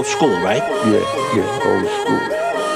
old school, right? Yeah, yeah, old school.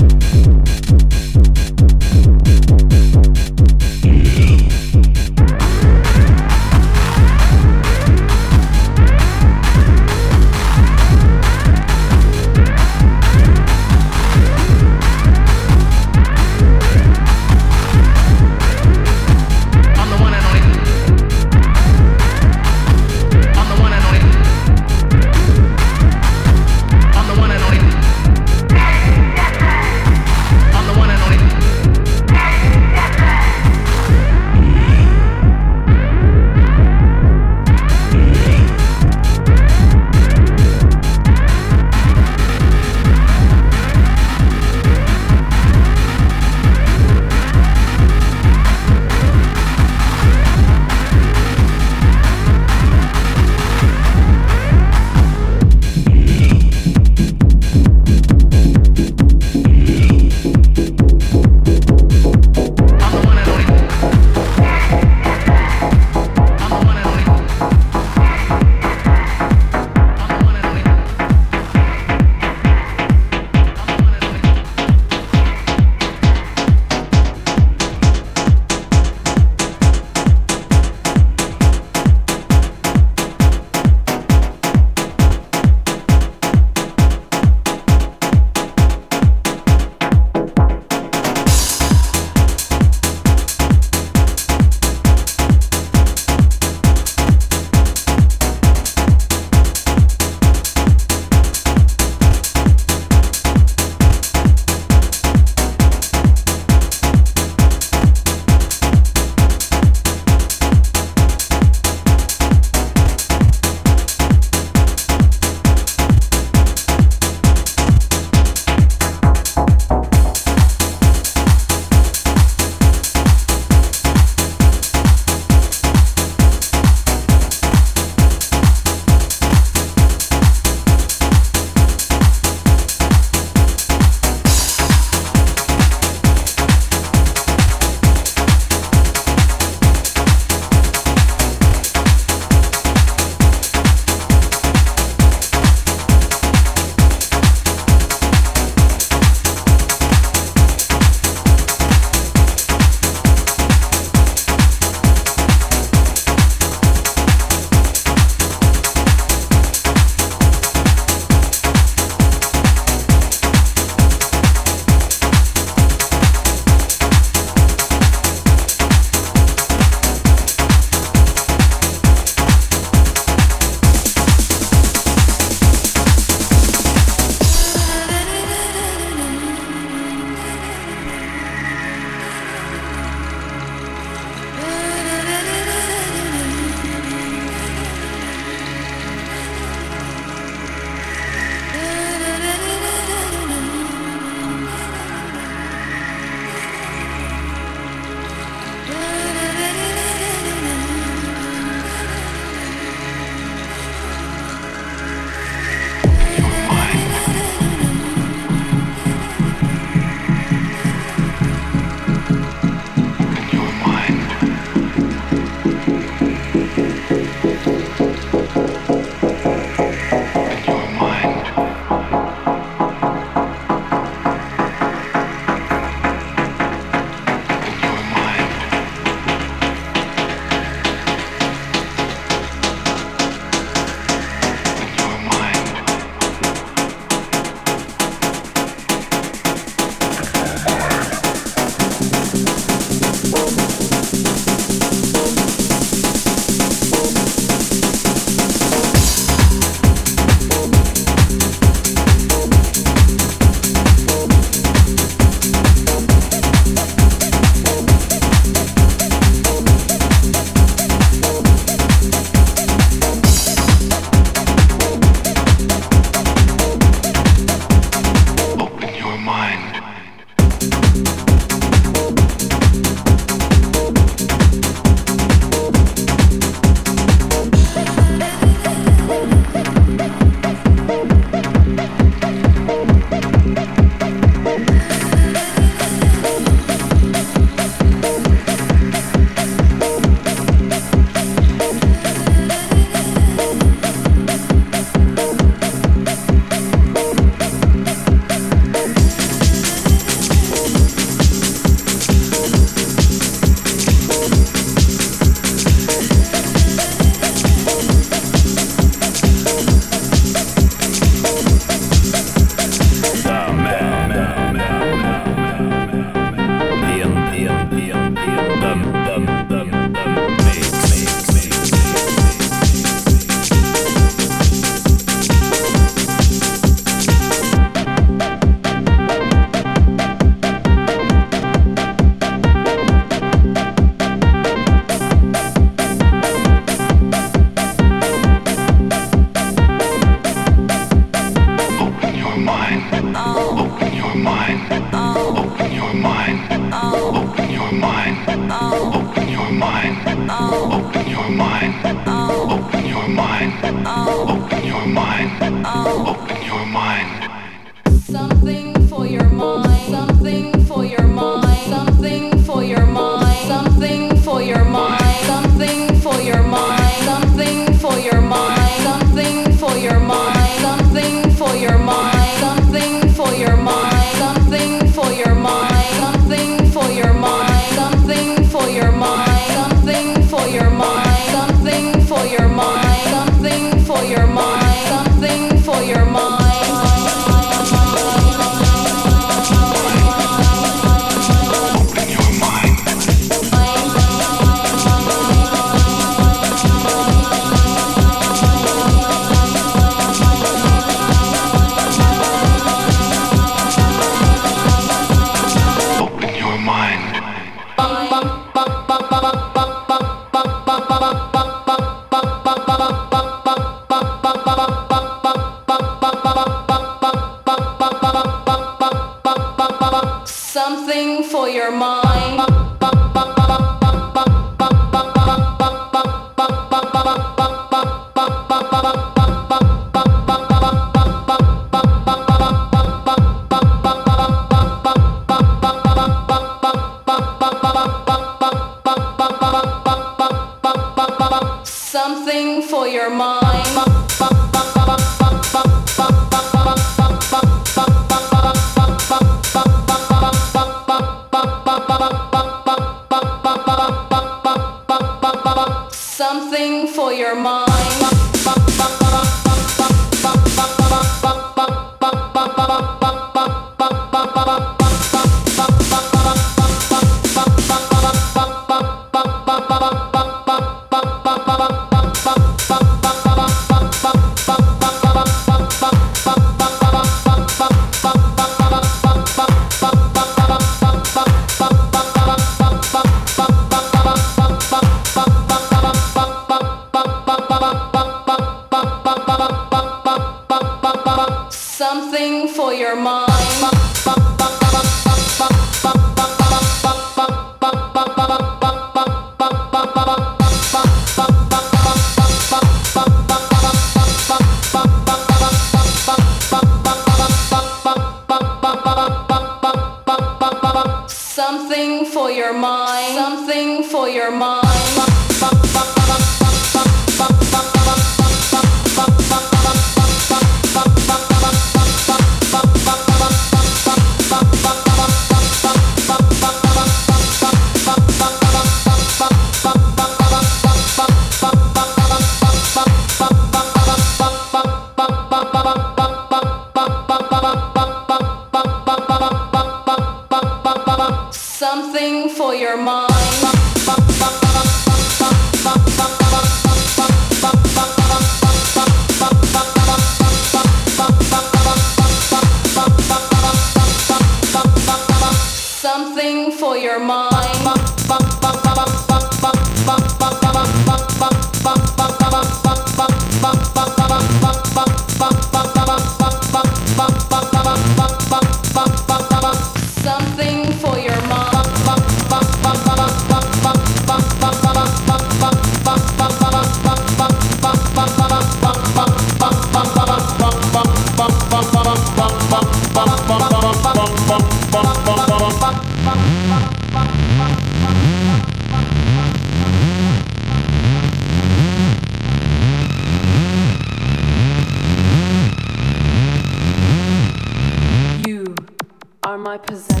My possession.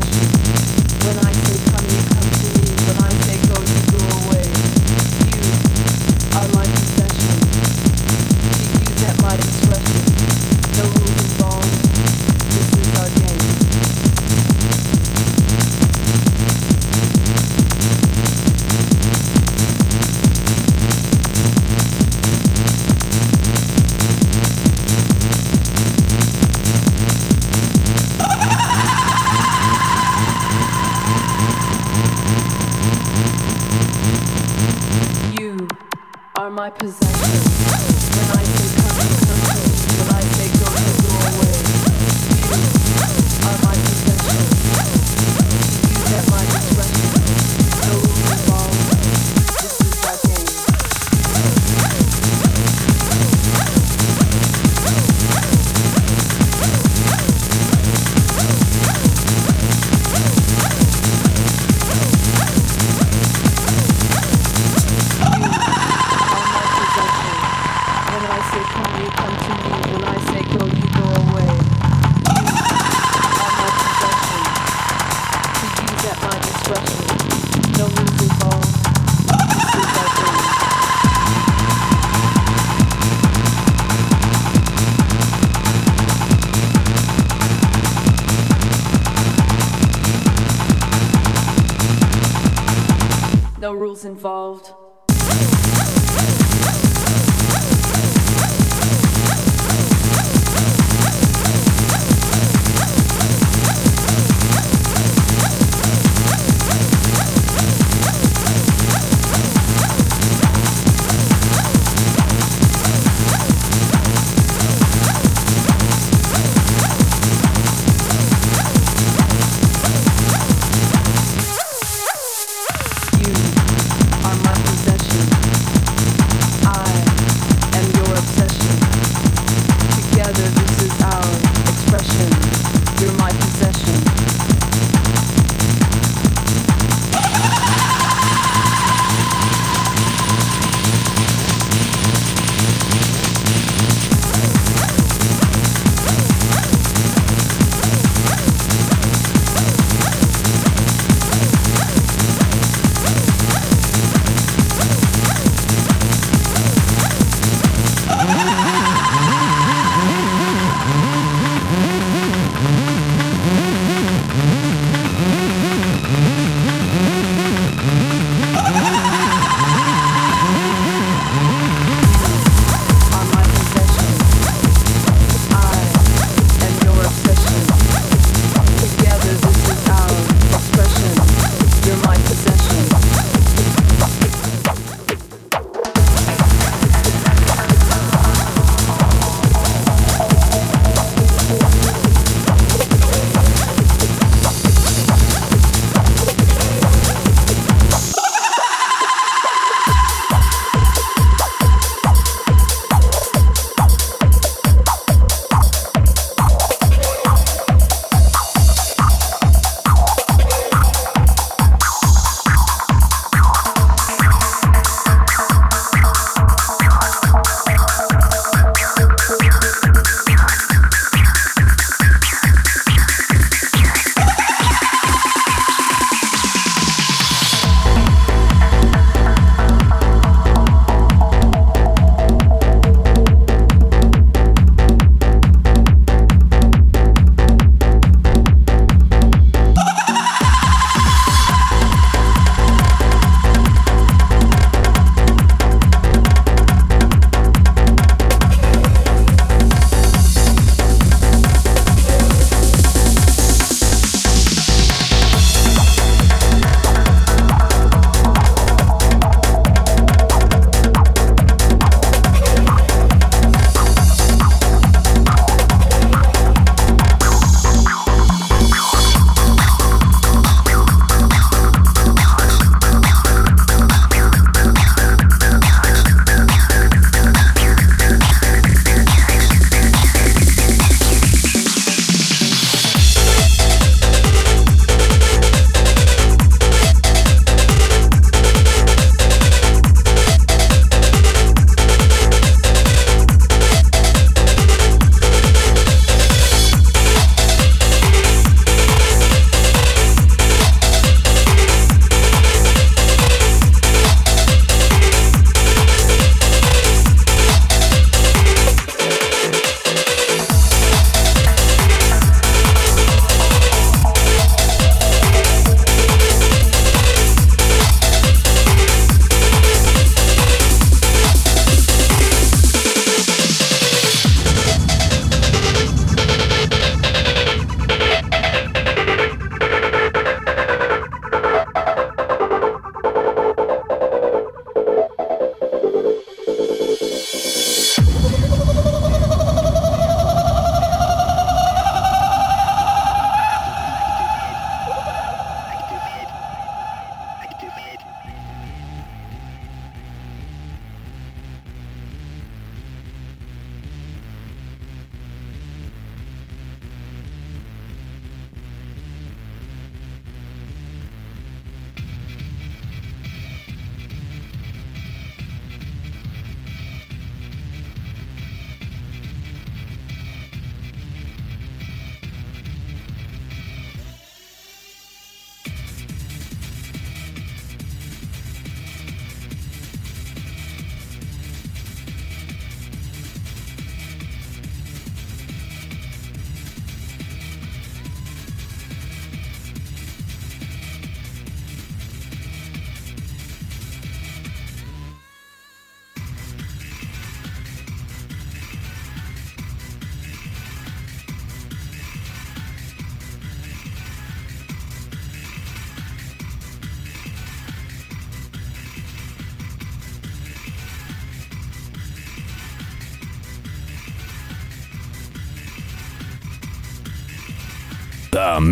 When I say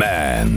man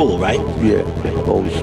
school, right? Yeah, old.